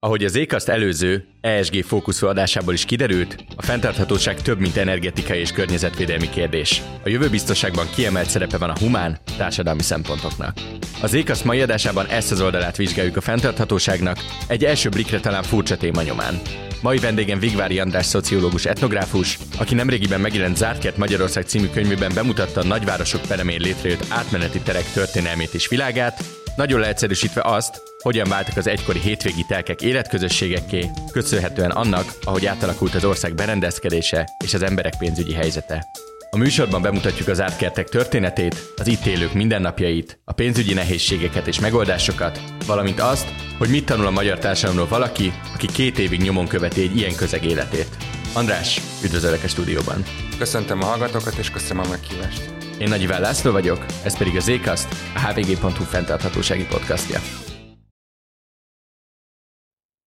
Ahogy az ékaszt előző ESG fókuszú adásából is kiderült, a fenntarthatóság több, mint energetikai és környezetvédelmi kérdés. A jövőbiztonságban kiemelt szerepe van a humán, társadalmi szempontoknak. Az ékaszt mai adásában ezt az oldalát vizsgáljuk a fenntarthatóságnak, egy első blikre talán furcsa téma nyomán. Mai vendégem Vigvári András szociológus etnográfus, aki nemrégiben megjelent Zártkert Magyarország című könyvében bemutatta a nagyvárosok peremén létrejött átmeneti terek történelmét és világát, nagyon leegyszerűsítve azt, hogyan váltak az egykori hétvégi telkek életközösségekké, köszönhetően annak, ahogy átalakult az ország berendezkedése és az emberek pénzügyi helyzete. A műsorban bemutatjuk az átkertek történetét, az itt élők mindennapjait, a pénzügyi nehézségeket és megoldásokat, valamint azt, hogy mit tanul a magyar társadalomról valaki, aki két évig nyomon követi egy ilyen közeg életét. András, üdvözöllek a stúdióban. Köszöntöm a hallgatókat, és köszönöm a meghívást. Én Nagy Iván László vagyok, ez pedig az Ékaszt, a hvg.hu fenntarthatósági podcastja.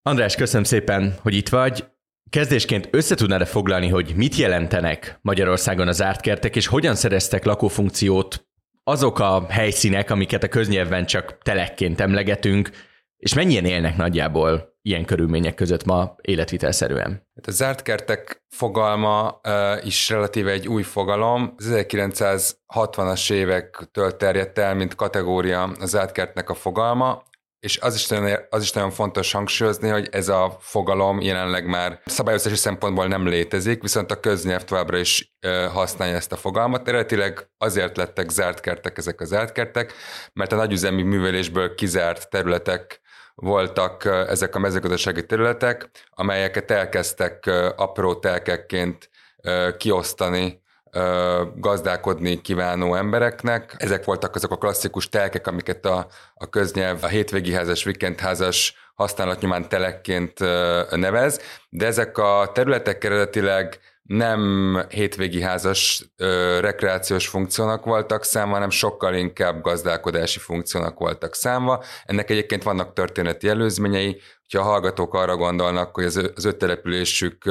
András, köszönöm szépen, hogy itt vagy. Kezdésként összetudnád-e foglalni, hogy mit jelentenek Magyarországon az ártkertek, és hogyan szereztek lakófunkciót azok a helyszínek, amiket a köznyelvben csak telekként emlegetünk, és mennyien élnek nagyjából ilyen körülmények között ma életvitelszerűen? Hát a zárt kertek fogalma uh, is relatíve egy új fogalom. Az 1960-as évektől terjedt el, mint kategória az zárt kertnek a fogalma és az is, nagyon, az is nagyon fontos hangsúlyozni, hogy ez a fogalom jelenleg már szabályozási szempontból nem létezik, viszont a köznyelv továbbra is használja ezt a fogalmat. Eredetileg azért lettek zárt kertek ezek a zárt kertek, mert a nagyüzemi művelésből kizárt területek voltak ezek a mezőgazdasági területek, amelyeket elkezdtek apró telkekként kiosztani gazdálkodni kívánó embereknek. Ezek voltak azok a klasszikus telkek, amiket a, a köznyelv a hétvégi házas, vikendházas használat nyomán telekként nevez, de ezek a területek eredetileg nem hétvégi házas ö, rekreációs funkciónak voltak számva, hanem sokkal inkább gazdálkodási funkciónak voltak számva. Ennek egyébként vannak történeti előzményei, hogyha a hallgatók arra gondolnak, hogy az, öt településük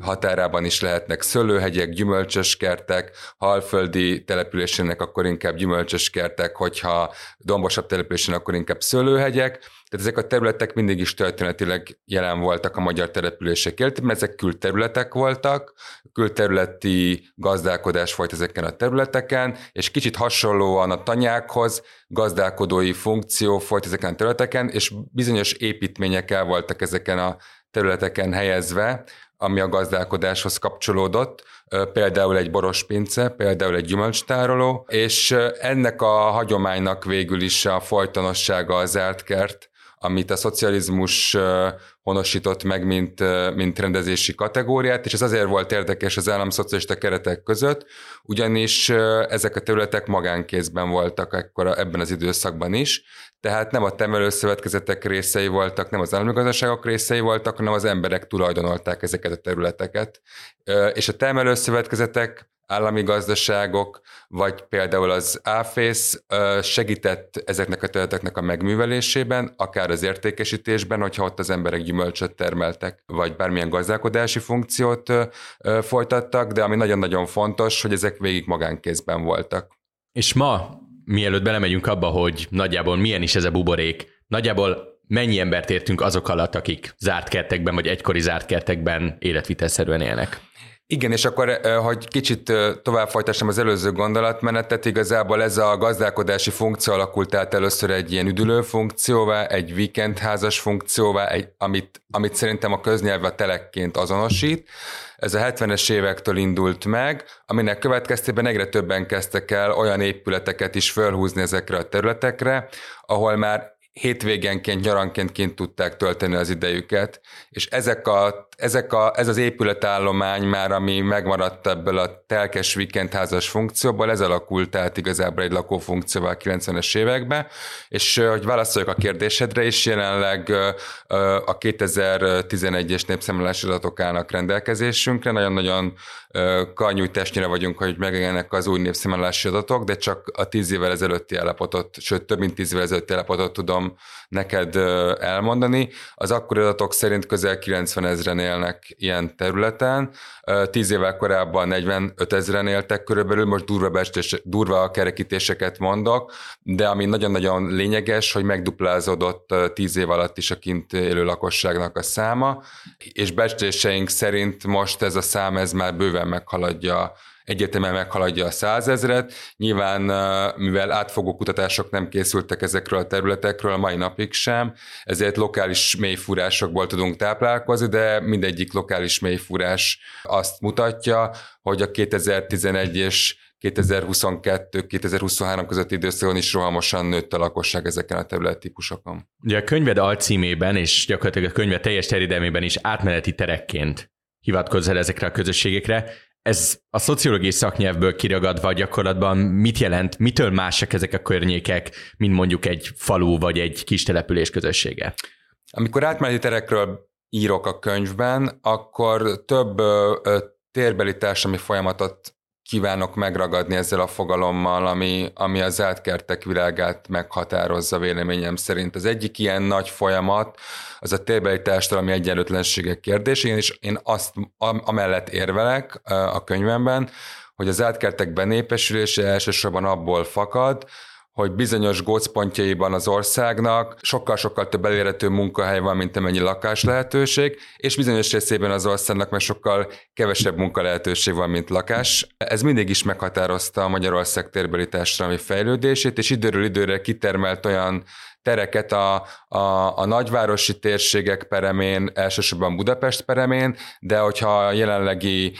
határában is lehetnek szőlőhegyek, gyümölcsös kertek, halföldi településének akkor inkább gyümölcsös kertek, hogyha dombosabb településen akkor inkább szőlőhegyek. Tehát ezek a területek mindig is történetileg jelen voltak a magyar települések életében, ezek külterületek voltak, külterületi gazdálkodás volt ezeken a területeken, és kicsit hasonlóan a tanyákhoz gazdálkodói funkció volt ezeken a területeken, és bizonyos építmények el voltak ezeken a területeken helyezve, ami a gazdálkodáshoz kapcsolódott, például egy borospince, például egy gyümölcstároló, és ennek a hagyománynak végül is a folytonossága az kert, amit a szocializmus honosított meg, mint, mint rendezési kategóriát, és ez azért volt érdekes az államszocialista keretek között, ugyanis ezek a területek magánkézben voltak ekkor ebben az időszakban is, tehát nem a temelőszövetkezetek részei voltak, nem az állami gazdaságok részei voltak, hanem az emberek tulajdonolták ezeket a területeket. És a termelőszövetkezetek állami gazdaságok, vagy például az AFész segített ezeknek a területeknek a megművelésében, akár az értékesítésben, hogyha ott az emberek gyümölcsöt termeltek, vagy bármilyen gazdálkodási funkciót folytattak, de ami nagyon-nagyon fontos, hogy ezek végig magánkézben voltak. És ma, mielőtt belemegyünk abba, hogy nagyjából milyen is ez a buborék, nagyjából mennyi embert értünk azok alatt, akik zárt kertekben, vagy egykori zárt kertekben életvitelszerűen élnek? Igen, és akkor, hogy kicsit tovább folytassam az előző gondolatmenetet, igazából ez a gazdálkodási funkció alakult át először egy ilyen üdülő funkcióvá, egy weekendházas funkcióvá, egy, amit, amit szerintem a köznyelv a telekként azonosít. Ez a 70-es évektől indult meg, aminek következtében egyre többen kezdtek el olyan épületeket is fölhúzni ezekre a területekre, ahol már hétvégenként, nyaranként kint tudták tölteni az idejüket, és ezek a ezek a, ez az épületállomány már, ami megmaradt ebből a telkes weekendházas funkcióból, ez alakult át igazából egy lakófunkcióval a 90-es években, és hogy válaszoljak a kérdésedre is, jelenleg a 2011-es népszámlálási adatok állnak rendelkezésünkre, nagyon-nagyon kanyúj testnyire vagyunk, hogy megjelennek az új népszámlálási adatok, de csak a 10 évvel ezelőtti állapotot, sőt több mint 10 évvel ezelőtti állapotot tudom neked elmondani. Az akkori adatok szerint közel 90 ezeren élnek ilyen területen, 10 évvel korábban 45 ezeren éltek körülbelül, most durva, bestés, durva a kerekítéseket mondok, de ami nagyon-nagyon lényeges, hogy megduplázódott 10 év alatt is a kint élő lakosságnak a száma, és becsléseink szerint most ez a szám ez már bőven meghaladja egyetemen meghaladja a százezret. Nyilván, mivel átfogó kutatások nem készültek ezekről a területekről, a mai napig sem, ezért lokális mélyfúrásokból tudunk táplálkozni, de mindegyik lokális mélyfúrás azt mutatja, hogy a 2011 és 2022-2023 közötti időszakon is rohamosan nőtt a lakosság ezeken a területtípusokon. Ugye a könyved alcímében és gyakorlatilag a könyved teljes terjedelmében is átmeneti terekként hivatkozol ezekre a közösségekre. Ez a szociológiai szaknyelvből kiragadva gyakorlatban mit jelent, mitől másak ezek a környékek, mint mondjuk egy falu vagy egy kis település közössége? Amikor átmeneti terekről írok a könyvben, akkor több térbeli társadalmi folyamatot kívánok megragadni ezzel a fogalommal, ami, ami az kertek világát meghatározza véleményem szerint. Az egyik ilyen nagy folyamat az a térbeli társadalmi egyenlőtlenségek kérdése, és én azt amellett érvelek a könyvemben, hogy az átkertek benépesülése elsősorban abból fakad, hogy bizonyos gócpontjaiban az országnak sokkal-sokkal több elérhető munkahely van, mint amennyi lakás lehetőség, és bizonyos részében az országnak meg sokkal kevesebb munkalehetőség van, mint lakás. Ez mindig is meghatározta a Magyarország térbeli társadalmi fejlődését, és időről időre kitermelt olyan tereket a, a, a nagyvárosi térségek peremén, elsősorban Budapest peremén, de hogyha a jelenlegi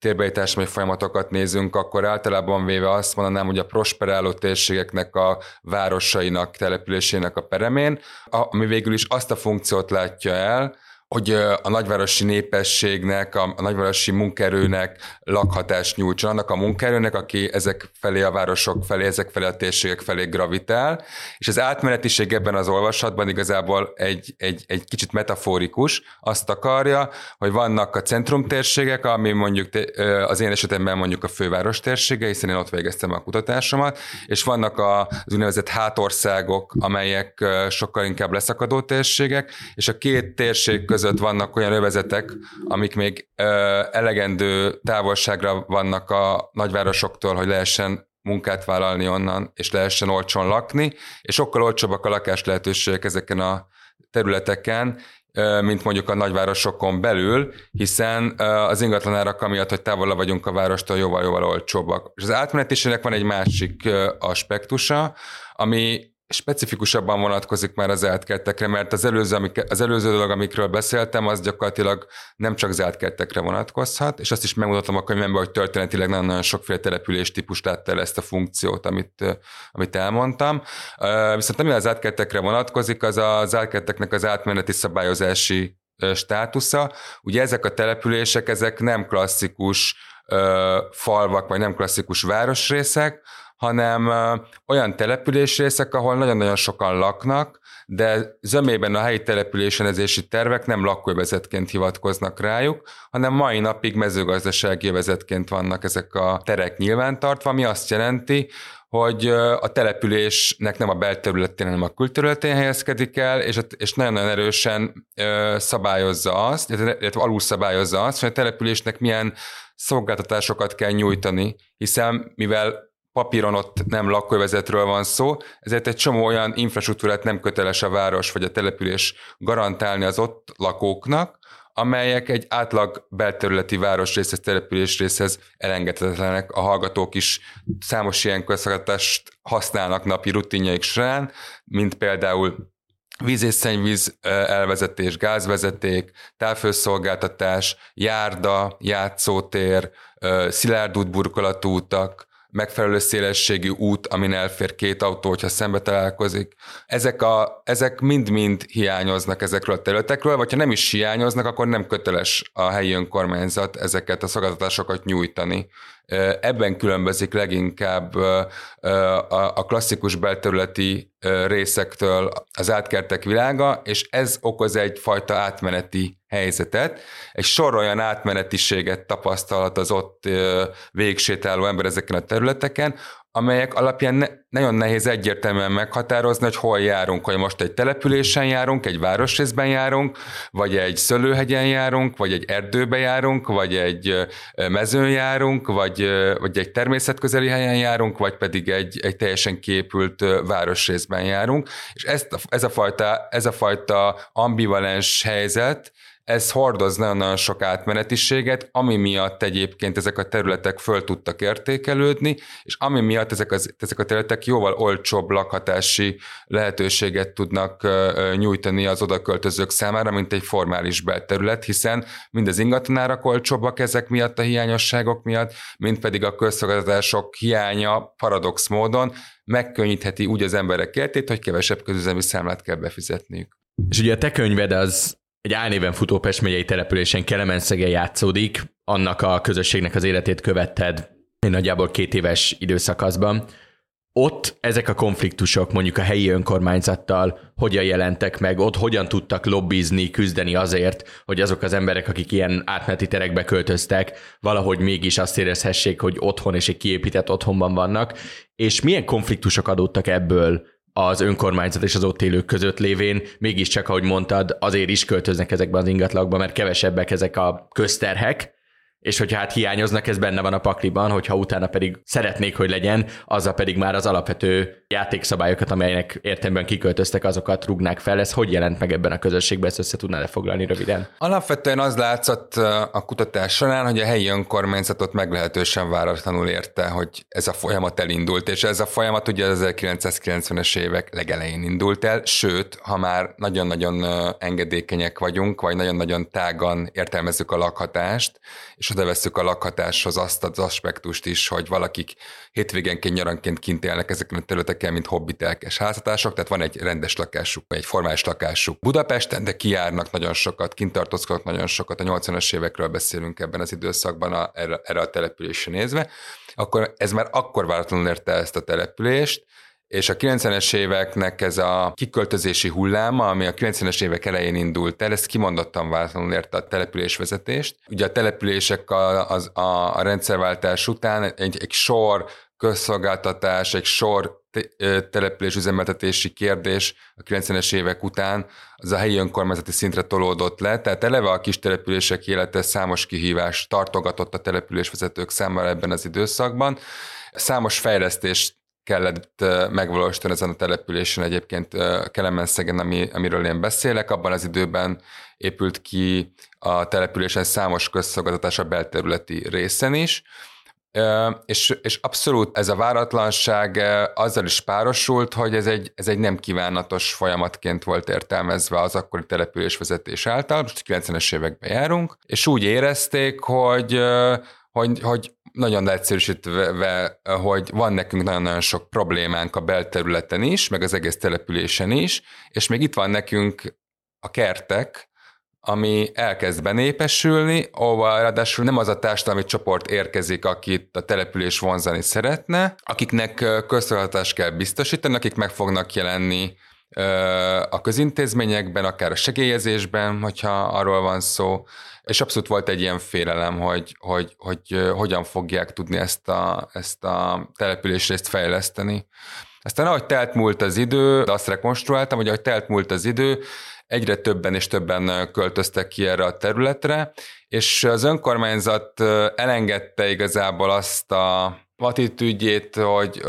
térbeli társadalmi folyamatokat nézünk, akkor általában véve azt mondanám, hogy a prosperáló térségeknek a városainak, településének a peremén, ami végül is azt a funkciót látja el, hogy a nagyvárosi népességnek, a, nagyvárosi munkerőnek lakhatást nyújtson, annak a munkerőnek, aki ezek felé a városok felé, ezek felé a térségek felé gravitál, és az átmenetiség ebben az olvasatban igazából egy, egy, egy kicsit metaforikus, azt akarja, hogy vannak a centrumtérségek, ami mondjuk az én esetemben mondjuk a főváros térsége, hiszen én ott végeztem a kutatásomat, és vannak az úgynevezett hátországok, amelyek sokkal inkább leszakadó térségek, és a két térség között között vannak olyan övezetek, amik még ö, elegendő távolságra vannak a nagyvárosoktól, hogy lehessen munkát vállalni onnan, és lehessen olcsón lakni, és sokkal olcsóbbak a lakás lehetőségek ezeken a területeken, mint mondjuk a nagyvárosokon belül, hiszen az ingatlanárak amiatt, hogy távol vagyunk a várostól, jóval-jóval olcsóbbak. És az átmenetisének van egy másik aspektusa, ami specifikusabban vonatkozik már az kertekre, mert az előző, amik, az előző dolog, amikről beszéltem, az gyakorlatilag nem csak az kertekre vonatkozhat, és azt is megmutatom a könyvemben, hogy történetileg nagyon-nagyon sokféle település típus látta el ezt a funkciót, amit, amit elmondtam. Viszont ami az átkertekre vonatkozik, az az átkerteknek az átmeneti szabályozási státusza. Ugye ezek a települések, ezek nem klasszikus falvak, vagy nem klasszikus városrészek, hanem olyan településrészek, ahol nagyon-nagyon sokan laknak, de zömében a helyi településenezési tervek nem lakóvezetként hivatkoznak rájuk, hanem mai napig mezőgazdasági vezetként vannak ezek a terek nyilvántartva, ami azt jelenti, hogy a településnek nem a belterületén, hanem a külterületén helyezkedik el, és, és nagyon-nagyon erősen szabályozza azt, illetve alul szabályozza azt, hogy a településnek milyen szolgáltatásokat kell nyújtani, hiszen mivel papíron ott nem lakóvezetről van szó, ezért egy csomó olyan infrastruktúrát nem köteles a város vagy a település garantálni az ott lakóknak, amelyek egy átlag belterületi városrészhez, településrészhez elengedhetetlenek. A hallgatók is számos ilyen közszolgáltatást használnak napi rutinjaik során, mint például víz és szennyvíz elvezetés, gázvezeték, távfőszolgáltatás, járda, játszótér, szilárd útburkolatú utak, megfelelő szélességű út, amin elfér két autó, hogyha szembe találkozik. Ezek, a, ezek mind-mind hiányoznak ezekről a területekről, vagy ha nem is hiányoznak, akkor nem köteles a helyi önkormányzat ezeket a szolgáltatásokat nyújtani. Ebben különbözik leginkább a klasszikus belterületi részektől az átkertek világa, és ez okoz egyfajta átmeneti helyzetet. Egy sor olyan átmenetiséget tapasztalhat az ott végsétáló ember ezeken a területeken, amelyek alapján ne, nagyon nehéz egyértelműen meghatározni, hogy hol járunk, hogy most egy településen járunk, egy városrészben járunk, vagy egy szőlőhegyen járunk, vagy egy erdőbe járunk, vagy egy mezőn járunk, vagy, vagy egy természetközeli helyen járunk, vagy pedig egy, egy teljesen képült városrészben járunk. És ezt, ez, a fajta, ez a fajta ambivalens helyzet, ez hordoz nagyon-nagyon sok átmenetiséget, ami miatt egyébként ezek a területek föl tudtak értékelődni, és ami miatt ezek, az, ezek a területek jóval olcsóbb lakhatási lehetőséget tudnak nyújtani az odaköltözők számára, mint egy formális belterület, hiszen mind az ingatlanárak olcsóbbak ezek miatt a hiányosságok miatt, mind pedig a közszolgáltatások hiánya paradox módon megkönnyítheti úgy az emberek életét, hogy kevesebb közüzemi számlát kell befizetniük. És ugye a te könyved az egy álnéven futó Pest megyei településen Kelemenszegen játszódik, annak a közösségnek az életét követted egy nagyjából két éves időszakaszban. Ott ezek a konfliktusok mondjuk a helyi önkormányzattal hogyan jelentek meg, ott hogyan tudtak lobbizni, küzdeni azért, hogy azok az emberek, akik ilyen átmeneti terekbe költöztek, valahogy mégis azt érezhessék, hogy otthon és egy kiépített otthonban vannak, és milyen konfliktusok adódtak ebből az önkormányzat és az ott élők között lévén, mégiscsak, ahogy mondtad, azért is költöznek ezekbe az ingatlanokba, mert kevesebbek ezek a közterhek, és hogyha hát hiányoznak, ez benne van a pakliban, hogyha utána pedig szeretnék, hogy legyen, azzal pedig már az alapvető játékszabályokat, amelynek értelemben kiköltöztek, azokat rúgnák fel. Ez hogy jelent meg ebben a közösségben, ezt össze tudná lefoglalni röviden? Alapvetően az látszott a kutatás során, hogy a helyi önkormányzatot meglehetősen váratlanul érte, hogy ez a folyamat elindult, és ez a folyamat ugye az 1990-es évek legelején indult el, sőt, ha már nagyon-nagyon engedékenyek vagyunk, vagy nagyon-nagyon tágan értelmezzük a lakhatást, és oda veszük a lakhatáshoz azt az aspektust is, hogy valakik hétvégenként, nyaranként kint élnek ezeken a területeken, mint hobbitelkes házatások, tehát van egy rendes lakásuk, egy formális lakásuk Budapesten, de kiárnak nagyon sokat, kint tartózkodnak nagyon sokat, a 80-as évekről beszélünk ebben az időszakban a, erre, erre a településre nézve, akkor ez már akkor váratlanul érte ezt a települést, és a 90-es éveknek ez a kiköltözési hulláma, ami a 90-es évek elején indult el, ezt kimondottan váratlanul érte a településvezetést. Ugye a települések a, a, a, a rendszerváltás után egy, egy sor közszolgáltatás, egy sor település üzemeltetési kérdés a 90-es évek után az a helyi önkormányzati szintre tolódott le, tehát eleve a kis települések élete számos kihívást tartogatott a településvezetők számára ebben az időszakban. Számos fejlesztést kellett megvalósítani ezen a településen egyébként Kelemenszegen, ami, amiről én beszélek. Abban az időben épült ki a településen számos közszolgáltatás a belterületi részen is, és, és abszolút ez a váratlanság azzal is párosult, hogy ez egy, ez egy nem kívánatos folyamatként volt értelmezve az akkori településvezetés által, most 90-es években járunk, és úgy érezték, hogy, hogy, hogy nagyon leegyszerűsítve, hogy van nekünk nagyon-nagyon sok problémánk a belterületen is, meg az egész településen is, és még itt van nekünk a kertek, ami elkezd benépesülni, ahova ráadásul nem az a társadalmi csoport érkezik, akit a település vonzani szeretne, akiknek közszolgáltatást kell biztosítani, akik meg fognak jelenni a közintézményekben, akár a segélyezésben, hogyha arról van szó, és abszolút volt egy ilyen félelem, hogy, hogy, hogy, hogy hogyan fogják tudni ezt a, ezt a településrészt fejleszteni. Aztán ahogy telt múlt az idő, azt rekonstruáltam, hogy ahogy telt múlt az idő, egyre többen és többen költöztek ki erre a területre, és az önkormányzat elengedte igazából azt a attitűdjét, hogy,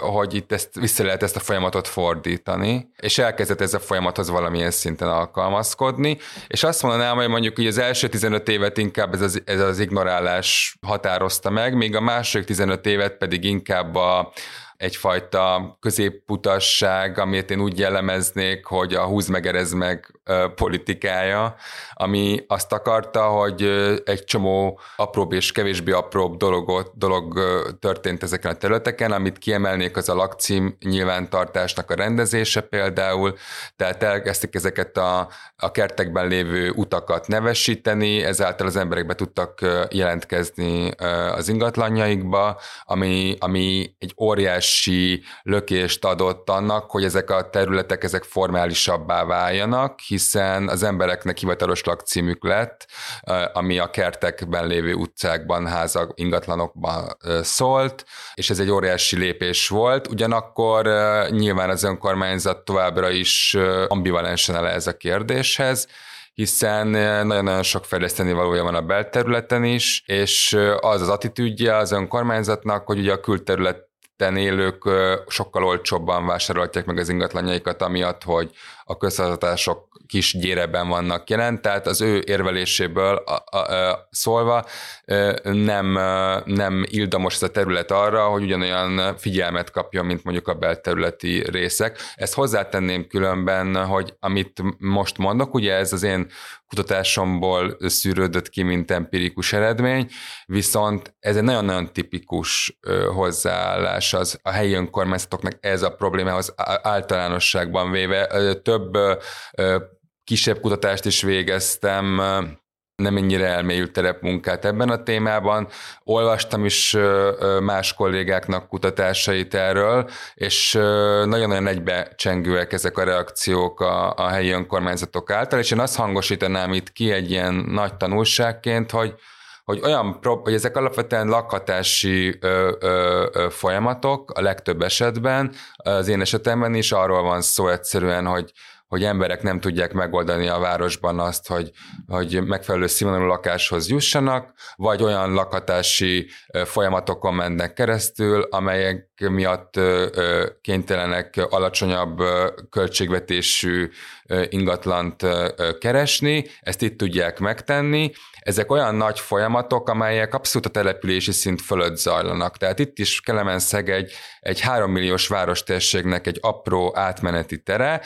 hogy itt ezt, vissza lehet ezt a folyamatot fordítani, és elkezdett ez a folyamathoz valamilyen szinten alkalmazkodni, és azt mondanám, hogy mondjuk hogy az első 15 évet inkább ez az, ez az ignorálás határozta meg, míg a második 15 évet pedig inkább a, egyfajta középputasság, amit én úgy jellemeznék, hogy a húz meg, erez meg politikája, ami azt akarta, hogy egy csomó apróbb és kevésbé apróbb dologot, dolog történt ezeken a területeken, amit kiemelnék az a lakcím nyilvántartásnak a rendezése például, tehát elkezdték ezeket a, a kertekben lévő utakat nevesíteni, ezáltal az emberek be tudtak jelentkezni az ingatlanjaikba, ami, ami egy óriás óriási lökést adott annak, hogy ezek a területek ezek formálisabbá váljanak, hiszen az embereknek hivatalos lakcímük lett, ami a kertekben lévő utcákban, házak, ingatlanokban szólt, és ez egy óriási lépés volt. Ugyanakkor nyilván az önkormányzat továbbra is ambivalensen ele ez a kérdéshez, hiszen nagyon-nagyon sok fejleszteni valója van a belterületen is, és az az attitűdje az önkormányzatnak, hogy ugye a külterület élők sokkal olcsóbban vásárolják meg az ingatlanjaikat, amiatt, hogy a közszolgáltatások kis gyéreben vannak jelen, tehát az ő érveléséből a, a, a, szólva nem, nem ildamos ez a terület arra, hogy ugyanolyan figyelmet kapjon, mint mondjuk a belterületi részek. Ezt hozzátenném különben, hogy amit most mondok, ugye ez az én kutatásomból szűrődött ki, mint empirikus eredmény, viszont ez egy nagyon-nagyon tipikus hozzáállás az a helyi önkormányzatoknak ez a problémához általánosságban véve. Több kisebb kutatást is végeztem, nem ennyire elmélyült terepmunkát ebben a témában. Olvastam is más kollégáknak kutatásait erről, és nagyon-nagyon egybecsengőek ezek a reakciók a, a helyi önkormányzatok által, és én azt hangosítanám itt ki egy ilyen nagy tanulságként, hogy hogy olyan, hogy ezek alapvetően lakhatási ö, ö, ö, folyamatok a legtöbb esetben, az én esetemben is arról van szó egyszerűen, hogy hogy emberek nem tudják megoldani a városban azt, hogy, hogy megfelelő színvonalú lakáshoz jussanak, vagy olyan lakhatási folyamatokon mennek keresztül, amelyek miatt kénytelenek alacsonyabb költségvetésű ingatlant keresni, ezt itt tudják megtenni, ezek olyan nagy folyamatok, amelyek abszolút a települési szint fölött zajlanak. Tehát itt is Kelemenszeg egy, egy három milliós várostérségnek egy apró átmeneti tere,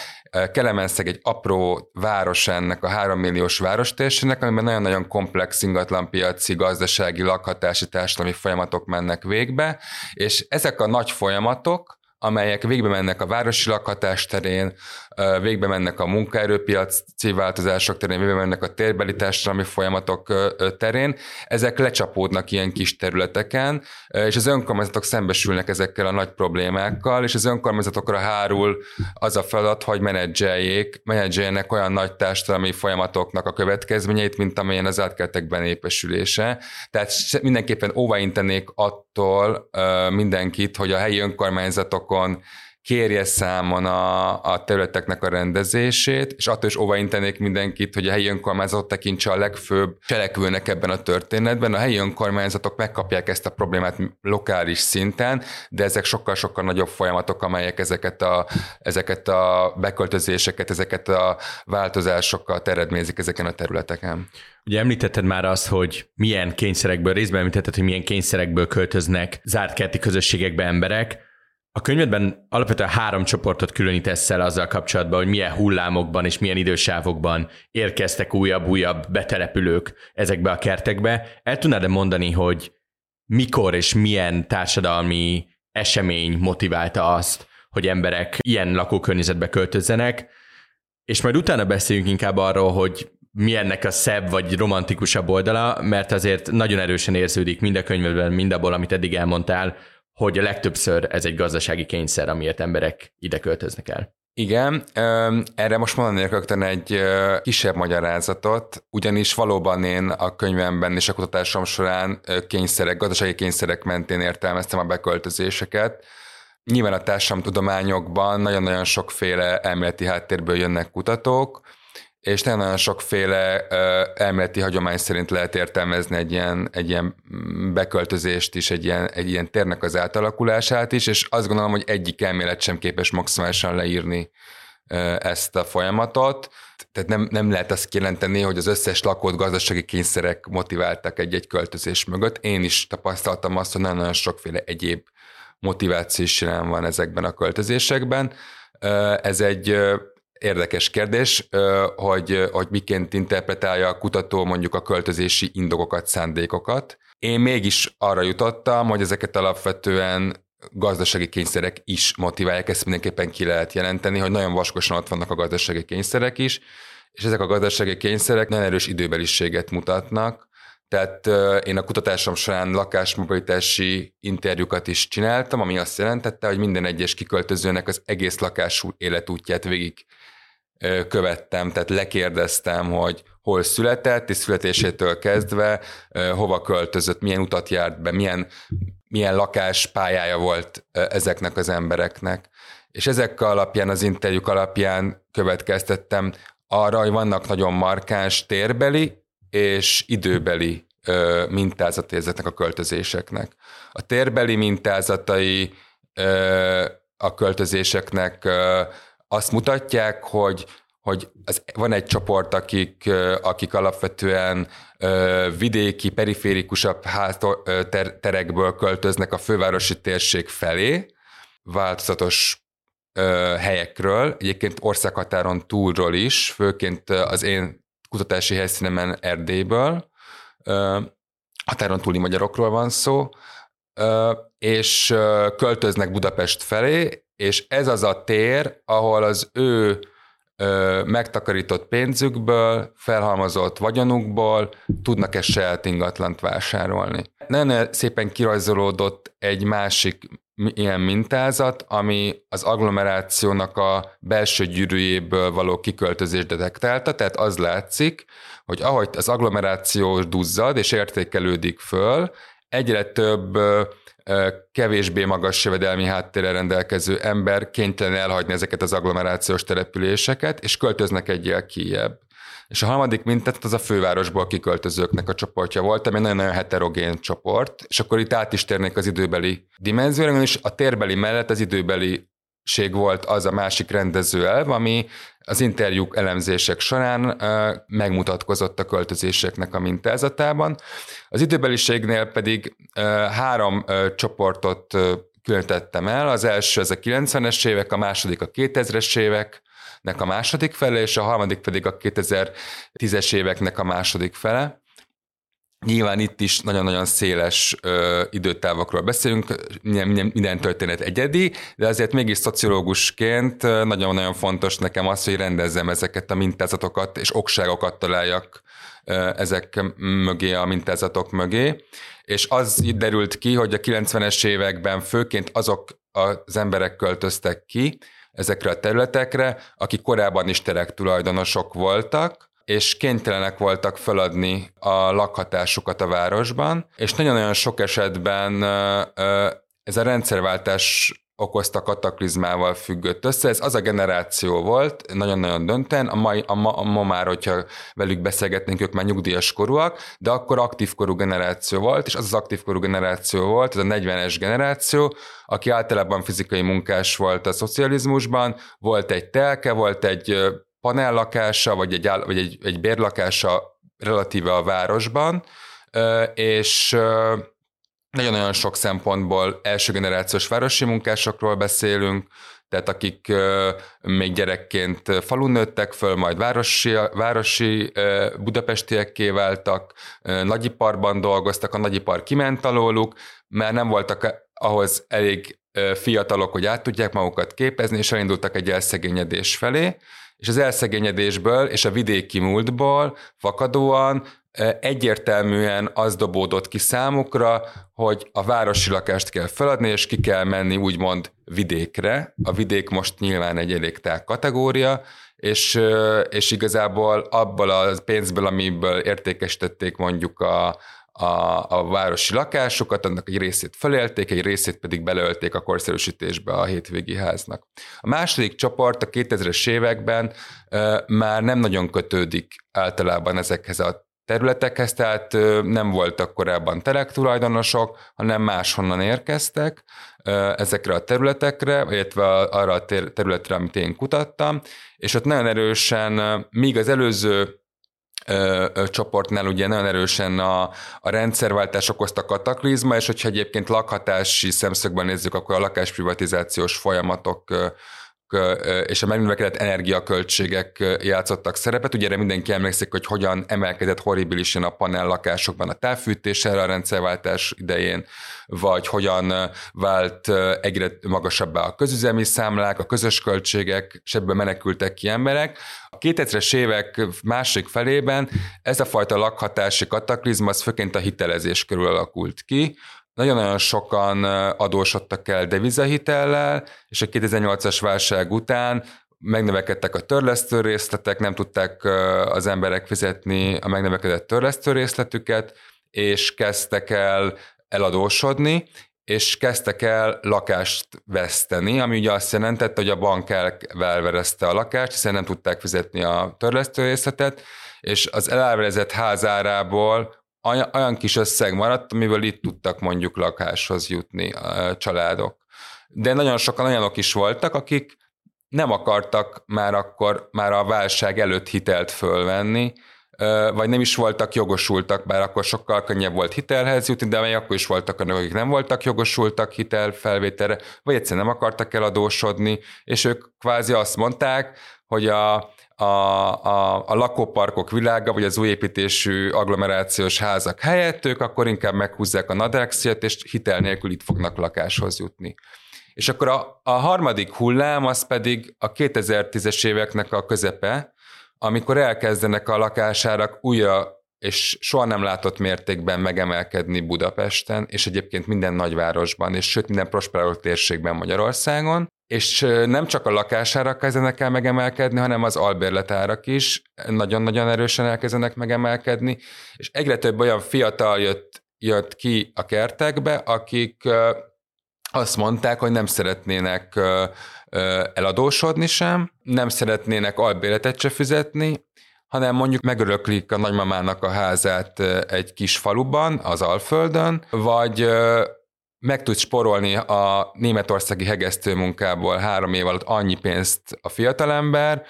Kelemenszeg egy apró város ennek a három milliós várostérségnek, amiben nagyon-nagyon komplex ingatlanpiaci, gazdasági, lakhatási, társadalmi folyamatok mennek végbe, és ezek a nagy folyamatok, amelyek végbe mennek a városi lakhatás terén, végbe mennek a munkaerőpiaci változások terén, végbe mennek a térbeli társadalmi folyamatok terén, ezek lecsapódnak ilyen kis területeken, és az önkormányzatok szembesülnek ezekkel a nagy problémákkal, és az önkormányzatokra hárul az a feladat, hogy menedzseljék, menedzseljenek olyan nagy társadalmi folyamatoknak a következményeit, mint amilyen az átkeltekben épesülése. Tehát mindenképpen óvaintenék attól mindenkit, hogy a helyi önkormányzatokon kérje számon a, a területeknek a rendezését, és attól is óvaintenék mindenkit, hogy a helyi önkormányzat tekintse a legfőbb cselekvőnek ebben a történetben. A helyi önkormányzatok megkapják ezt a problémát lokális szinten, de ezek sokkal-sokkal nagyobb folyamatok, amelyek ezeket a, ezeket a beköltözéseket, ezeket a változásokat eredményezik ezeken a területeken. Ugye említetted már azt, hogy milyen kényszerekből, részben említetted, hogy milyen kényszerekből költöznek zárt kerti közösségekbe emberek. A könyvedben alapvetően három csoportot különítesz el azzal kapcsolatban, hogy milyen hullámokban és milyen idősávokban érkeztek újabb-újabb betelepülők ezekbe a kertekbe. El tudnád-e mondani, hogy mikor és milyen társadalmi esemény motiválta azt, hogy emberek ilyen lakókörnyezetbe költözzenek, és majd utána beszéljünk inkább arról, hogy mi ennek a szebb vagy romantikusabb oldala, mert azért nagyon erősen érződik mind a könyvben, mind abból, amit eddig elmondtál, hogy a legtöbbször ez egy gazdasági kényszer, amiért emberek ide költöznek el. Igen, erre most mondanék rögtön egy kisebb magyarázatot, ugyanis valóban én a könyvemben és a kutatásom során kényszerek, gazdasági kényszerek mentén értelmeztem a beköltözéseket. Nyilván a társadalomtudományokban nagyon-nagyon sokféle elméleti háttérből jönnek kutatók, és nagyon sokféle elméleti hagyomány szerint lehet értelmezni egy ilyen, egy ilyen beköltözést is, egy ilyen, egy ilyen térnek az átalakulását is, és azt gondolom, hogy egyik elmélet sem képes maximálisan leírni ezt a folyamatot. Tehát nem, nem lehet azt kijelenteni, hogy az összes lakót gazdasági kényszerek motiváltak egy-egy költözés mögött. Én is tapasztaltam azt, hogy nagyon-nagyon sokféle egyéb motiváció is jelen van ezekben a költözésekben. Ez egy érdekes kérdés, hogy, hogy miként interpretálja a kutató mondjuk a költözési indokokat, szándékokat. Én mégis arra jutottam, hogy ezeket alapvetően gazdasági kényszerek is motiválják, ezt mindenképpen ki lehet jelenteni, hogy nagyon vaskosan ott vannak a gazdasági kényszerek is, és ezek a gazdasági kényszerek nagyon erős időbeliséget mutatnak, Tehát én a kutatásom során lakásmobilitási interjúkat is csináltam, ami azt jelentette, hogy minden egyes kiköltözőnek az egész lakású életútját végig követtem, tehát lekérdeztem, hogy hol született, és születésétől kezdve hova költözött, milyen utat járt be, milyen, milyen lakáspályája volt ezeknek az embereknek. És ezek alapján, az interjúk alapján következtettem arra, hogy vannak nagyon markáns térbeli és időbeli mintázatai ezeknek a költözéseknek. A térbeli mintázatai a költözéseknek azt mutatják, hogy hogy az, van egy csoport, akik, akik alapvetően ö, vidéki, periférikusabb ház, ter, terekből költöznek a fővárosi térség felé, változatos ö, helyekről, egyébként országhatáron túlról is, főként az én kutatási helyszínemen Erdélyből, határon túli magyarokról van szó, és költöznek Budapest felé, és ez az a tér, ahol az ő megtakarított pénzükből, felhalmozott vagyonukból tudnak-e saját ingatlant vásárolni. Nagyon szépen kirajzolódott egy másik ilyen mintázat, ami az agglomerációnak a belső gyűrűjéből való kiköltözést detektálta, tehát az látszik, hogy ahogy az agglomeráció duzzad és értékelődik föl, egyre több kevésbé magas jövedelmi háttérrel rendelkező ember kénytelen elhagyni ezeket az agglomerációs településeket, és költöznek egyel kijebb. És a harmadik mintát az a fővárosból kiköltözőknek a csoportja volt, ami nagyon-nagyon heterogén csoport, és akkor itt át is térnék az időbeli dimenzióra, és a térbeli mellett az időbeli volt az a másik rendező elv, ami az interjúk elemzések során megmutatkozott a költözéseknek a mintázatában. Az időbeliségnél pedig három csoportot különítettem el. Az első az a 90-es évek, a második a 2000-es éveknek a második fele, és a harmadik pedig a 2010-es éveknek a második fele. Nyilván itt is nagyon-nagyon széles ö, időtávokról beszélünk, minden, minden történet egyedi, de azért mégis szociológusként nagyon-nagyon fontos nekem az, hogy rendezzem ezeket a mintázatokat, és okságokat találjak ö, ezek mögé, a mintázatok mögé. És az derült ki, hogy a 90-es években főként azok az emberek költöztek ki ezekre a területekre, akik korábban is terek tulajdonosok voltak, és kénytelenek voltak feladni a lakhatásukat a városban, és nagyon-nagyon sok esetben ez a rendszerváltás okozta kataklizmával függött össze. Ez az a generáció volt, nagyon-nagyon dönten, a, mai, a, ma, a ma már, hogyha velük beszélgetnénk, ők már nyugdíjas korúak, de akkor aktív korú generáció volt, és az az aktív korú generáció volt, ez a 40-es generáció, aki általában fizikai munkás volt a szocializmusban, volt egy telke, volt egy panellakása, vagy egy, vagy egy, egy bérlakása relatíve a városban, és nagyon-nagyon sok szempontból első generációs városi munkásokról beszélünk, tehát akik még gyerekként falun nőttek föl, majd városi, városi budapestiekké váltak, nagyiparban dolgoztak, a nagyipar kiment alóluk, mert nem voltak ahhoz elég fiatalok, hogy át tudják magukat képezni, és elindultak egy elszegényedés felé, és az elszegényedésből és a vidéki múltból fakadóan egyértelműen az dobódott ki számukra, hogy a városi lakást kell feladni, és ki kell menni úgymond vidékre. A vidék most nyilván egy elég kategória, és, és igazából abból a pénzből, amiből értékesítették mondjuk a, a, a városi lakásokat, annak egy részét felélték, egy részét pedig beleölték a korszerűsítésbe a hétvégi háznak. A második csoport a 2000-es években e, már nem nagyon kötődik általában ezekhez a területekhez, tehát nem voltak korábban telek tulajdonosok, hanem máshonnan érkeztek ezekre a területekre, illetve arra a területre, amit én kutattam, és ott nagyon erősen, míg az előző ö, ö, csoportnál ugye nagyon erősen a, a rendszerváltás okozta kataklizma, és hogyha egyébként lakhatási szemszögben nézzük, akkor a lakásprivatizációs folyamatok és a megnövekedett energiaköltségek játszottak szerepet. Ugye erre mindenki emlékszik, hogy hogyan emelkedett horribilisen a panel lakásokban a távfűtés erre a rendszerváltás idején, vagy hogyan vált egyre magasabbá a közüzemi számlák, a közös költségek, és ebből menekültek ki emberek. A 2000-es évek másik felében ez a fajta lakhatási kataklizma az főként a hitelezés körül alakult ki, nagyon-nagyon sokan adósodtak el devizahitellel, és a 2008-as válság után megnövekedtek a törlesztő részletek, nem tudták az emberek fizetni a megnövekedett törlesztő részletüket, és kezdtek el eladósodni, és kezdtek el lakást veszteni, ami ugye azt jelentette, hogy a bank elverezte a lakást, hiszen nem tudták fizetni a törlesztő részletet, és az elverezett házárából olyan kis összeg maradt, amiből itt tudtak mondjuk lakáshoz jutni a családok. De nagyon sokan olyanok is voltak, akik nem akartak már akkor, már a válság előtt hitelt fölvenni, vagy nem is voltak jogosultak, bár akkor sokkal könnyebb volt hitelhez jutni, de még akkor is voltak olyanok, akik nem voltak jogosultak hitelfelvételre, vagy egyszerűen nem akartak eladósodni, és ők kvázi azt mondták, hogy a, a, a, a lakóparkok világa, vagy az új építésű agglomerációs házak helyett, ők akkor inkább meghúzzák a nadrexiet, és hitel nélkül itt fognak lakáshoz jutni. És akkor a, a harmadik hullám az pedig a 2010-es éveknek a közepe, amikor elkezdenek a lakásárak újra és soha nem látott mértékben megemelkedni Budapesten, és egyébként minden nagyvárosban, és sőt minden prosperáló térségben Magyarországon, és nem csak a lakásárak kezdenek el megemelkedni, hanem az albérletárak is nagyon-nagyon erősen elkezdenek megemelkedni, és egyre több olyan fiatal jött, jött ki a kertekbe, akik azt mondták, hogy nem szeretnének eladósodni sem, nem szeretnének albérletet se fizetni, hanem mondjuk megöröklik a nagymamának a házát egy kis faluban, az Alföldön, vagy meg tudsz sporolni a németországi hegesztő munkából három év alatt annyi pénzt a fiatalember,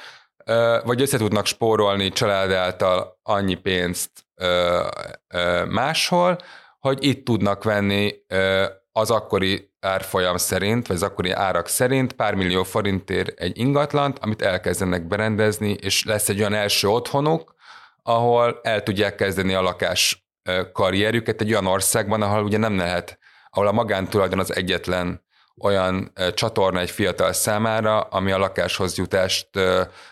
vagy össze tudnak spórolni család által annyi pénzt máshol, hogy itt tudnak venni az akkori árfolyam szerint, vagy az akkori árak szerint pár millió forintért egy ingatlant, amit elkezdenek berendezni, és lesz egy olyan első otthonuk, ahol el tudják kezdeni a lakás karrierjüket egy olyan országban, ahol ugye nem lehet ahol a magántulajdon az egyetlen olyan csatorna egy fiatal számára, ami a lakáshoz jutást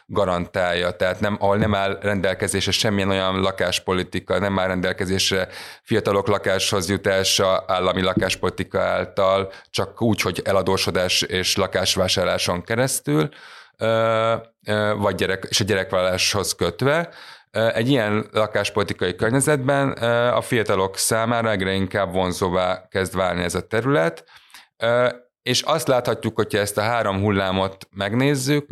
garantálja. Tehát nem, ahol nem áll rendelkezésre semmilyen olyan lakáspolitika, nem áll rendelkezésre fiatalok lakáshoz jutása állami lakáspolitika által, csak úgy, hogy eladósodás és lakásvásárláson keresztül, vagy gyerek, és a gyerekválláshoz kötve, egy ilyen lakáspolitikai környezetben a fiatalok számára egyre inkább vonzóvá kezd válni ez a terület, és azt láthatjuk, hogyha ezt a három hullámot megnézzük,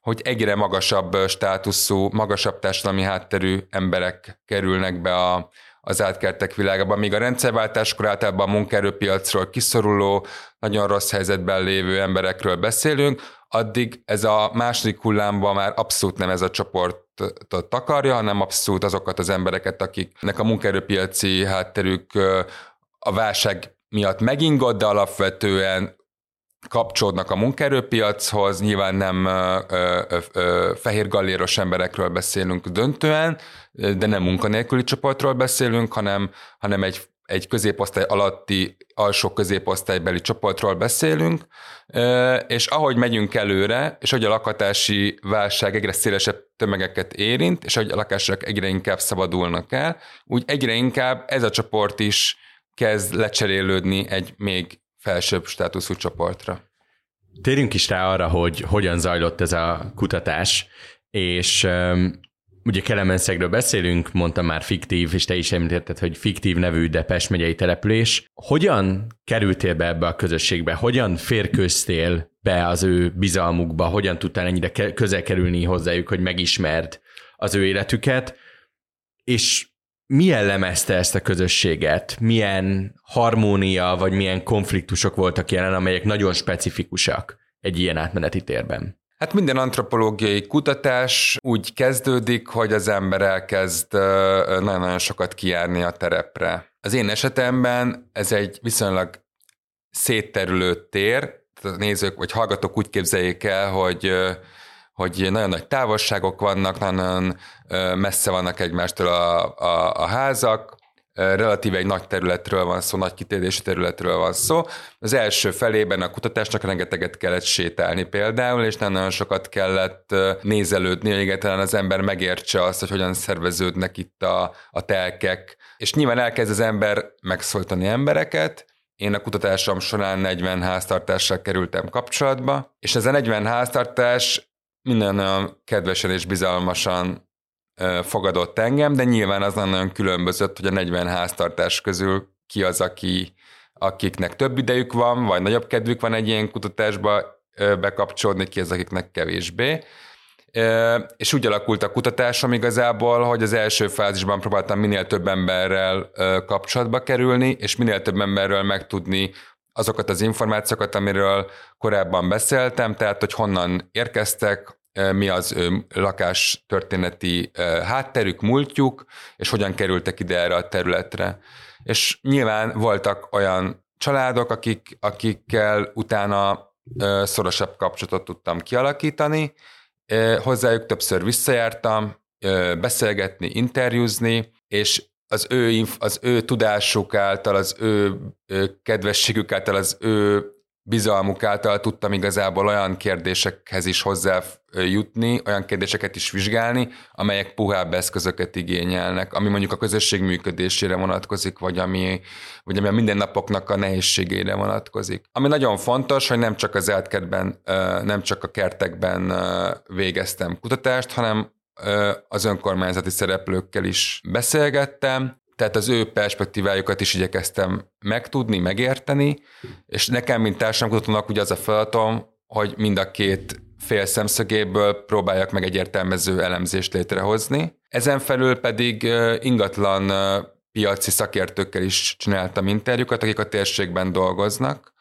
hogy egyre magasabb státuszú, magasabb társadalmi hátterű emberek kerülnek be a, az átkertek világába, míg a rendszerváltáskor általában a munkaerőpiacról kiszoruló, nagyon rossz helyzetben lévő emberekről beszélünk, addig ez a második hullámban már abszolút nem ez a csoportot takarja, hanem abszolút azokat az embereket, akiknek a munkaerőpiaci hátterük a válság miatt megingott, de alapvetően kapcsolódnak a munkaerőpiachoz, nyilván nem ö, ö, ö, fehér galléros emberekről beszélünk döntően, de nem munkanélküli csoportról beszélünk, hanem, hanem egy egy középosztály alatti, alsó középosztálybeli csoportról beszélünk, és ahogy megyünk előre, és hogy a lakatási válság egyre szélesebb tömegeket érint, és hogy a lakások egyre inkább szabadulnak el, úgy egyre inkább ez a csoport is kezd lecserélődni egy még felsőbb státuszú csoportra. Térjünk is rá arra, hogy hogyan zajlott ez a kutatás, és Ugye Kelemenszegről beszélünk, mondtam már fiktív, és te is említetted, hogy fiktív nevű, de Pest megyei település. Hogyan kerültél be ebbe a közösségbe? Hogyan férköztél be az ő bizalmukba? Hogyan tudtál ennyire közel kerülni hozzájuk, hogy megismerd az ő életüket? És mi jellemezte ezt a közösséget? Milyen harmónia, vagy milyen konfliktusok voltak jelen, amelyek nagyon specifikusak egy ilyen átmeneti térben? Hát minden antropológiai kutatás úgy kezdődik, hogy az ember elkezd nagyon-nagyon sokat kijárni a terepre. Az én esetemben ez egy viszonylag szétterülő tér, a nézők vagy hallgatók úgy képzeljék el, hogy hogy nagyon nagy távolságok vannak, nagyon messze vannak egymástól a, a, a házak, relatíve egy nagy területről van szó, nagy kitérésű területről van szó. Az első felében a kutatásnak rengeteget kellett sétálni például, és nem nagyon sokat kellett nézelődni, hogy egyáltalán az ember megértse azt, hogy hogyan szerveződnek itt a, a telkek. És nyilván elkezd az ember megszólítani embereket, én a kutatásom során 40 háztartással kerültem kapcsolatba, és ez a 40 háztartás minden olyan kedvesen és bizalmasan fogadott engem, de nyilván az nagyon különbözött, hogy a 40 háztartás közül ki az, aki, akiknek több idejük van, vagy nagyobb kedvük van egy ilyen kutatásba bekapcsolódni, ki az, akiknek kevésbé. És úgy alakult a kutatásom igazából, hogy az első fázisban próbáltam minél több emberrel kapcsolatba kerülni, és minél több emberről megtudni azokat az információkat, amiről korábban beszéltem, tehát hogy honnan érkeztek, mi az ő lakás történeti hátterük, múltjuk, és hogyan kerültek ide erre a területre. És nyilván voltak olyan családok, akik, akikkel utána szorosabb kapcsolatot tudtam kialakítani, hozzájuk többször visszajártam, beszélgetni, interjúzni, és az ő, az ő tudásuk által, az ő kedvességük által, az ő bizalmuk által tudtam igazából olyan kérdésekhez is hozzájutni, olyan kérdéseket is vizsgálni, amelyek puhább eszközöket igényelnek, ami mondjuk a közösség működésére vonatkozik, vagy ami, vagy ami a mindennapoknak a nehézségére vonatkozik. Ami nagyon fontos, hogy nem csak az eltkertben, nem csak a kertekben végeztem kutatást, hanem az önkormányzati szereplőkkel is beszélgettem, tehát az ő perspektívájukat is igyekeztem megtudni, megérteni, és nekem, mint társadalomkutatónak ugye az a feladatom, hogy mind a két fél szemszögéből próbáljak meg egy értelmező elemzést létrehozni. Ezen felül pedig ingatlan piaci szakértőkkel is csináltam interjúkat, akik a térségben dolgoznak.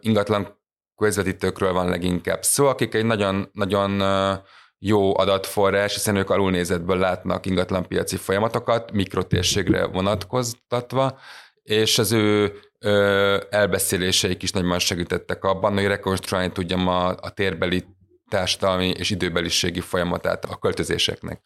Ingatlan közvetítőkről van leginkább szó, akik egy nagyon, nagyon jó adatforrás, hiszen ők alulnézetből látnak ingatlanpiaci folyamatokat, mikrotérségre vonatkoztatva, és az ő ö, elbeszéléseik is nagyban segítettek abban, hogy rekonstruálni tudjam a, a térbeli társadalmi és időbeliségi folyamatát a költözéseknek.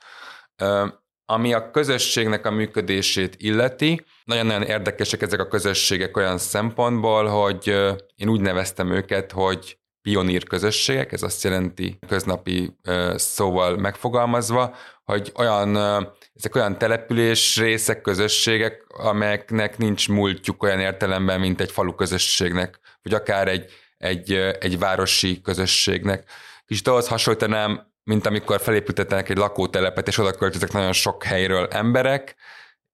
Ö, ami a közösségnek a működését illeti, nagyon-nagyon érdekesek ezek a közösségek olyan szempontból, hogy én úgy neveztem őket, hogy pionír közösségek, ez azt jelenti köznapi szóval megfogalmazva, hogy olyan, ezek olyan település részek, közösségek, amelyeknek nincs múltjuk olyan értelemben, mint egy falu közösségnek, vagy akár egy, egy, egy városi közösségnek. Kicsit ahhoz hasonlítanám, mint amikor felépítettek egy lakótelepet, és oda költöznek nagyon sok helyről emberek,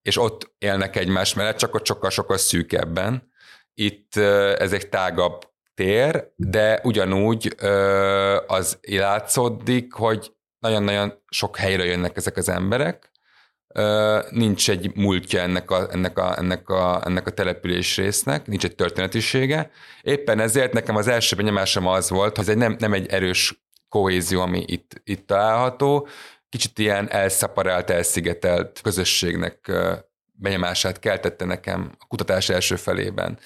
és ott élnek egymás mellett, csak ott sokkal-sokkal szűkebben. Itt ez egy tágabb tér, de ugyanúgy az látszódik, hogy nagyon-nagyon sok helyre jönnek ezek az emberek, nincs egy múltja ennek a, ennek, a, ennek, a, ennek a település résznek, nincs egy történetisége. Éppen ezért nekem az első benyomásom az volt, hogy ez egy nem, nem egy erős kohézió, ami itt, itt található, kicsit ilyen elszaparált, elszigetelt közösségnek benyomását keltette nekem a kutatás első felében.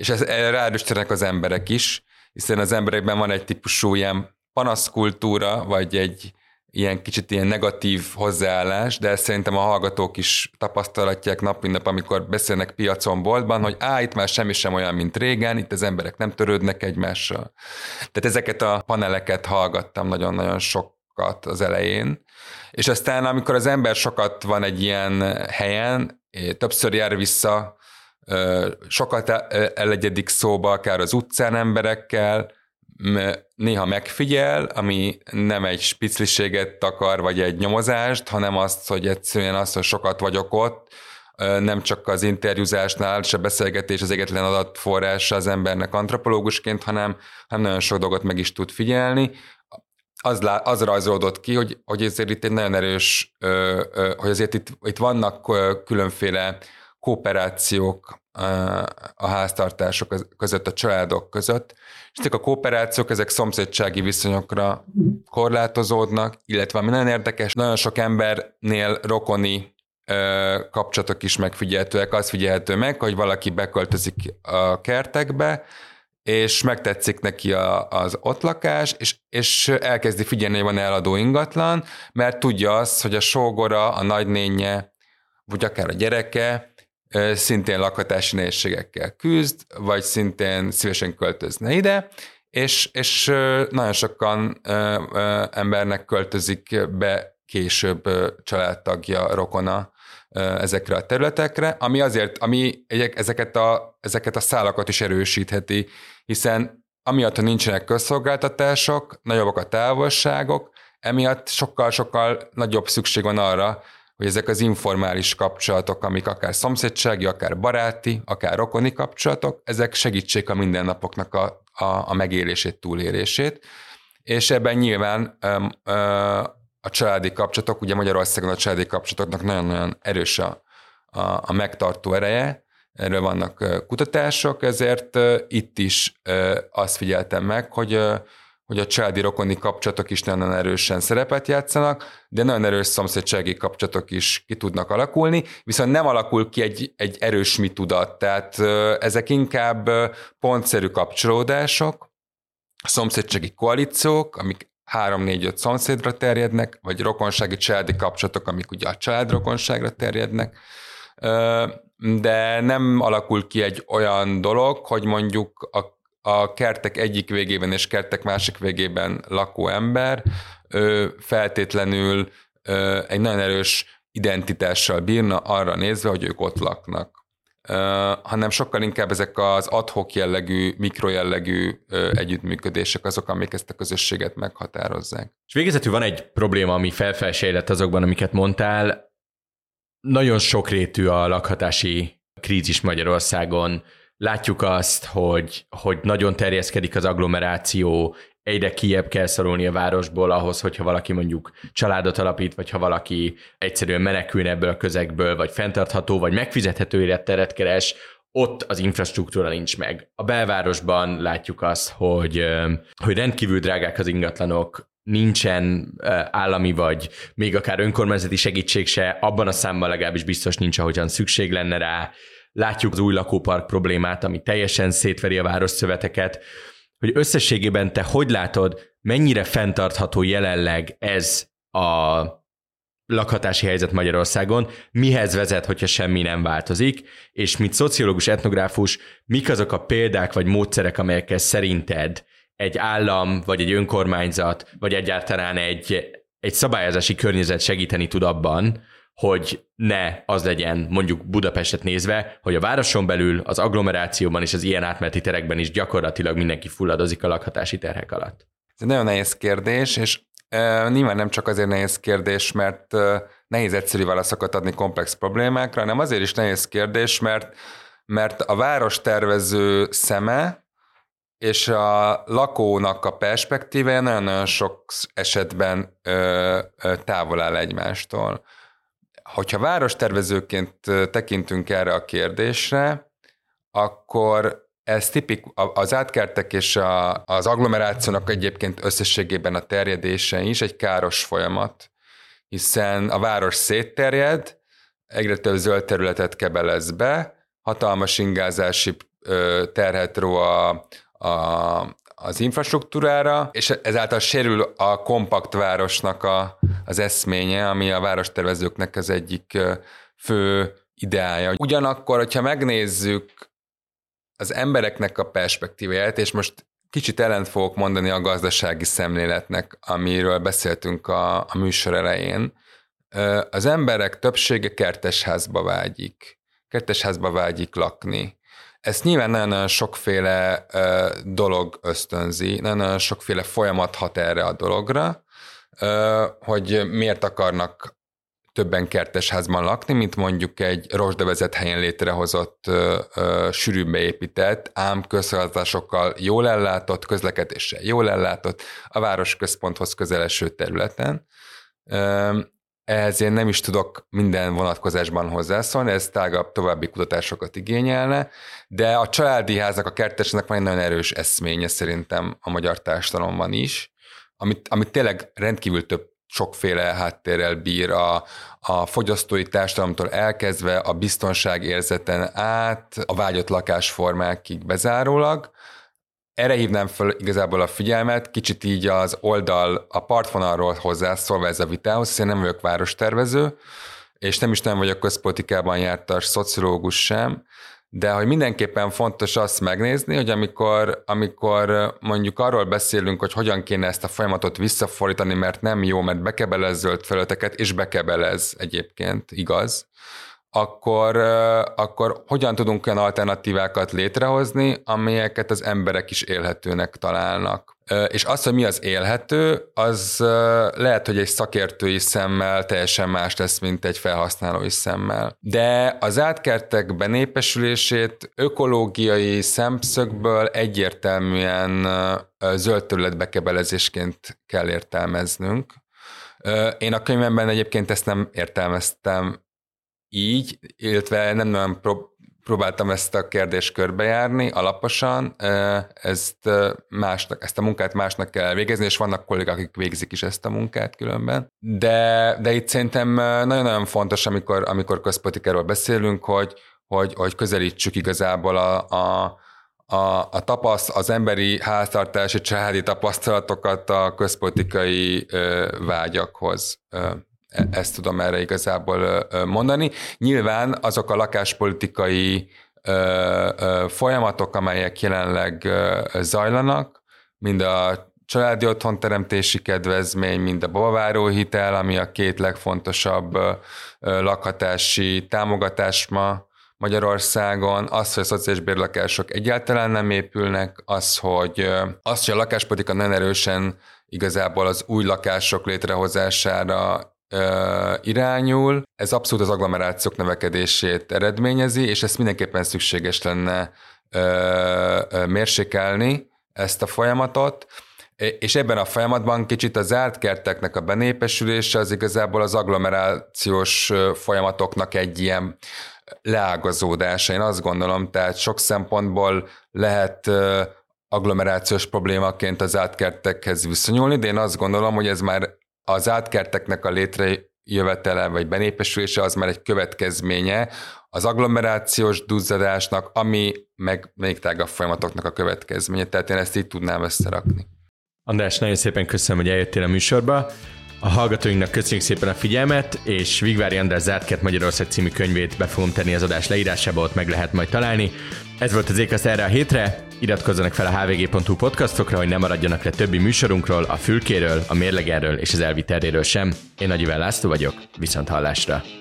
És ez, ráerősítenek az emberek is, hiszen az emberekben van egy típusú ilyen panaszkultúra, vagy egy ilyen kicsit ilyen negatív hozzáállás, de ezt szerintem a hallgatók is tapasztalatják nap, mint nap, amikor beszélnek piacon, boltban, hogy á, itt már semmi sem olyan, mint régen, itt az emberek nem törődnek egymással. Tehát ezeket a paneleket hallgattam nagyon-nagyon sokat az elején, és aztán amikor az ember sokat van egy ilyen helyen, többször jár vissza, sokat elegyedik szóba, akár az utcán emberekkel, néha megfigyel, ami nem egy spicliséget akar, vagy egy nyomozást, hanem azt, hogy egyszerűen azt, hogy sokat vagyok ott, nem csak az interjúzásnál, a beszélgetés az egyetlen adatforrása az embernek antropológusként, hanem, hanem nagyon sok dolgot meg is tud figyelni. Az, lá, az rajzolódott ki, hogy, hogy ezért itt egy nagyon erős, hogy azért itt, itt vannak különféle kooperációk a háztartások között, a családok között, és ezek a kooperációk, ezek szomszédsági viszonyokra korlátozódnak, illetve ami nagyon érdekes, nagyon sok embernél rokoni kapcsolatok is megfigyelhetőek. Az figyelhető meg, hogy valaki beköltözik a kertekbe, és megtetszik neki a, az ott lakás, és, és elkezdi figyelni, hogy van eladó ingatlan, mert tudja azt, hogy a sógora, a nagynénye, vagy akár a gyereke szintén lakhatási nehézségekkel küzd, vagy szintén szívesen költözne ide, és, és nagyon sokan embernek költözik be később családtagja, rokona ezekre a területekre, ami azért, ami ezeket a, ezeket a szálakat is erősítheti, hiszen amiatt, hogy nincsenek közszolgáltatások, nagyobbak a távolságok, emiatt sokkal-sokkal nagyobb szükség van arra, hogy ezek az informális kapcsolatok, amik akár szomszédsági, akár baráti, akár rokoni kapcsolatok, ezek segítsék a mindennapoknak a, a, a megélését, túlélését. És ebben nyilván ö, ö, a családi kapcsolatok, ugye Magyarországon a családi kapcsolatoknak nagyon-nagyon erős a, a, a megtartó ereje, erről vannak kutatások, ezért itt is azt figyeltem meg, hogy hogy a családi rokoni kapcsolatok is nagyon erősen szerepet játszanak, de nagyon erős szomszédsági kapcsolatok is ki tudnak alakulni, viszont nem alakul ki egy, egy erős mi tudat, tehát ezek inkább pontszerű kapcsolódások, szomszédsági koalíciók, amik három-négy-öt szomszédra terjednek, vagy rokonsági családi kapcsolatok, amik ugye a családrokonságra terjednek, de nem alakul ki egy olyan dolog, hogy mondjuk a a kertek egyik végében és kertek másik végében lakó ember ő feltétlenül egy nagyon erős identitással bírna arra nézve, hogy ők ott laknak. Uh, hanem sokkal inkább ezek az adhok jellegű, mikrojellegű uh, együttműködések azok, amik ezt a közösséget meghatározzák. És végezetül van egy probléma, ami felfelsejlett azokban, amiket mondtál. Nagyon sokrétű a lakhatási krízis Magyarországon. Látjuk azt, hogy, hogy nagyon terjeszkedik az agglomeráció, egyre kiebb kell szorulni a városból ahhoz, hogyha valaki mondjuk családot alapít, vagy ha valaki egyszerűen menekülne ebből a közegből, vagy fenntartható, vagy megfizethető életteret keres, ott az infrastruktúra nincs meg. A belvárosban látjuk azt, hogy, hogy rendkívül drágák az ingatlanok, nincsen állami vagy még akár önkormányzati segítség se, abban a számban legalábbis biztos nincs, ahogyan szükség lenne rá látjuk az új lakópark problémát, ami teljesen szétveri a városszöveteket, hogy összességében te hogy látod, mennyire fenntartható jelenleg ez a lakhatási helyzet Magyarországon, mihez vezet, hogyha semmi nem változik, és mint szociológus, etnográfus, mik azok a példák vagy módszerek, amelyekkel szerinted egy állam, vagy egy önkormányzat, vagy egyáltalán egy, egy szabályozási környezet segíteni tud abban, hogy ne az legyen mondjuk Budapestet nézve, hogy a városon belül, az agglomerációban és az ilyen átmeneti terekben is gyakorlatilag mindenki fulladozik a lakhatási terhek alatt. Ez egy nagyon nehéz kérdés, és e, nyilván nem csak azért nehéz kérdés, mert e, nehéz egyszerű válaszokat adni komplex problémákra, hanem azért is nehéz kérdés, mert, mert a város tervező szeme és a lakónak a perspektívája nagyon-nagyon sok esetben ö, ö, távol áll egymástól. Hogyha várostervezőként tekintünk erre a kérdésre, akkor ez tipik, az átkertek és a, az agglomerációnak egyébként összességében a terjedése is egy káros folyamat, hiszen a város szétterjed, egyre több zöld területet kebelez be, hatalmas ingázási terhet ró a, a, az infrastruktúrára, és ezáltal sérül a kompakt városnak a, az eszménye, ami a várostervezőknek az egyik fő ideája. Ugyanakkor, hogyha megnézzük az embereknek a perspektíváját, és most kicsit ellent fogok mondani a gazdasági szemléletnek, amiről beszéltünk a, a műsor elején, az emberek többsége kertesházba vágyik. Kertesházba vágyik lakni. Ezt nyilván nagyon-nagyon sokféle dolog ösztönzi, nagyon-nagyon sokféle folyamat hat erre a dologra, hogy miért akarnak többen kertesházban lakni, mint mondjuk egy rozsdavezet helyen létrehozott uh, uh, sűrűbbe épített, ám közszolgáltatásokkal jól ellátott, közlekedéssel jól ellátott, a városközponthoz közeleső területen. Ehhez én nem is tudok minden vonatkozásban hozzászólni, ez tágabb további kutatásokat igényelne, de a családi házak, a kertesnek van egy nagyon erős eszménye szerintem a magyar társadalomban is, amit, amit tényleg rendkívül több sokféle háttérrel bír a, a fogyasztói társadalomtól elkezdve a biztonság érzeten át, a vágyott lakásformákig bezárólag, erre hívnám fel igazából a figyelmet, kicsit így az oldal, a partvonalról hozzászólva ez a vitához, hiszen nem vagyok várostervező, és nem is nem vagyok közpolitikában jártas szociológus sem, de hogy mindenképpen fontos azt megnézni, hogy amikor, amikor mondjuk arról beszélünk, hogy hogyan kéne ezt a folyamatot visszafordítani, mert nem jó, mert bekebelez zöld felületeket, és bekebelez egyébként, igaz, akkor, akkor hogyan tudunk olyan alternatívákat létrehozni, amelyeket az emberek is élhetőnek találnak. És az, hogy mi az élhető, az lehet, hogy egy szakértői szemmel teljesen más lesz, mint egy felhasználói szemmel. De az átkertek benépesülését ökológiai szemszögből egyértelműen zöld területbekebelezésként kell értelmeznünk. Én a könyvemben egyébként ezt nem értelmeztem így, illetve nem nagyon prób- próbáltam ezt a kérdést körbejárni alaposan, ezt, másnak, ezt a munkát másnak kell végezni, és vannak kollégák, akik végzik is ezt a munkát különben. De, de itt szerintem nagyon-nagyon fontos, amikor, amikor közpolitikáról beszélünk, hogy, hogy, hogy közelítsük igazából a, a, a, a tapaszt, az emberi háztartási családi tapasztalatokat a közpolitikai ö, vágyakhoz. Ö, ezt tudom erre igazából mondani. Nyilván azok a lakáspolitikai folyamatok, amelyek jelenleg zajlanak, mind a családi otthonteremtési kedvezmény, mind a babaváró hitel, ami a két legfontosabb lakhatási támogatás ma Magyarországon, az, hogy a szociális bérlakások egyáltalán nem épülnek, az, hogy, az, hogy a lakáspolitika nem erősen igazából az új lakások létrehozására irányul. Ez abszolút az agglomerációk növekedését eredményezi, és ezt mindenképpen szükséges lenne mérsékelni, ezt a folyamatot. És ebben a folyamatban kicsit az zárt kerteknek a benépesülése az igazából az agglomerációs folyamatoknak egy ilyen leágazódása. Én azt gondolom, tehát sok szempontból lehet agglomerációs problémaként az átkertekhez viszonyulni, de én azt gondolom, hogy ez már az átkerteknek a létrejövetele vagy benépesülése az már egy következménye az agglomerációs duzzadásnak, ami meg még tágabb folyamatoknak a következménye. Tehát én ezt így tudnám összerakni. András, nagyon szépen köszönöm, hogy eljöttél a műsorba. A hallgatóinknak köszönjük szépen a figyelmet, és Vigvári András Zártkert Magyarország című könyvét be fogom tenni az adás leírásába, ott meg lehet majd találni. Ez volt az Ékasz erre a hétre, iratkozzanak fel a hvg.hu podcastokra, hogy ne maradjanak le többi műsorunkról, a fülkéről, a mérlegerről és az elviterréről sem. Én Nagy László vagyok, viszont hallásra!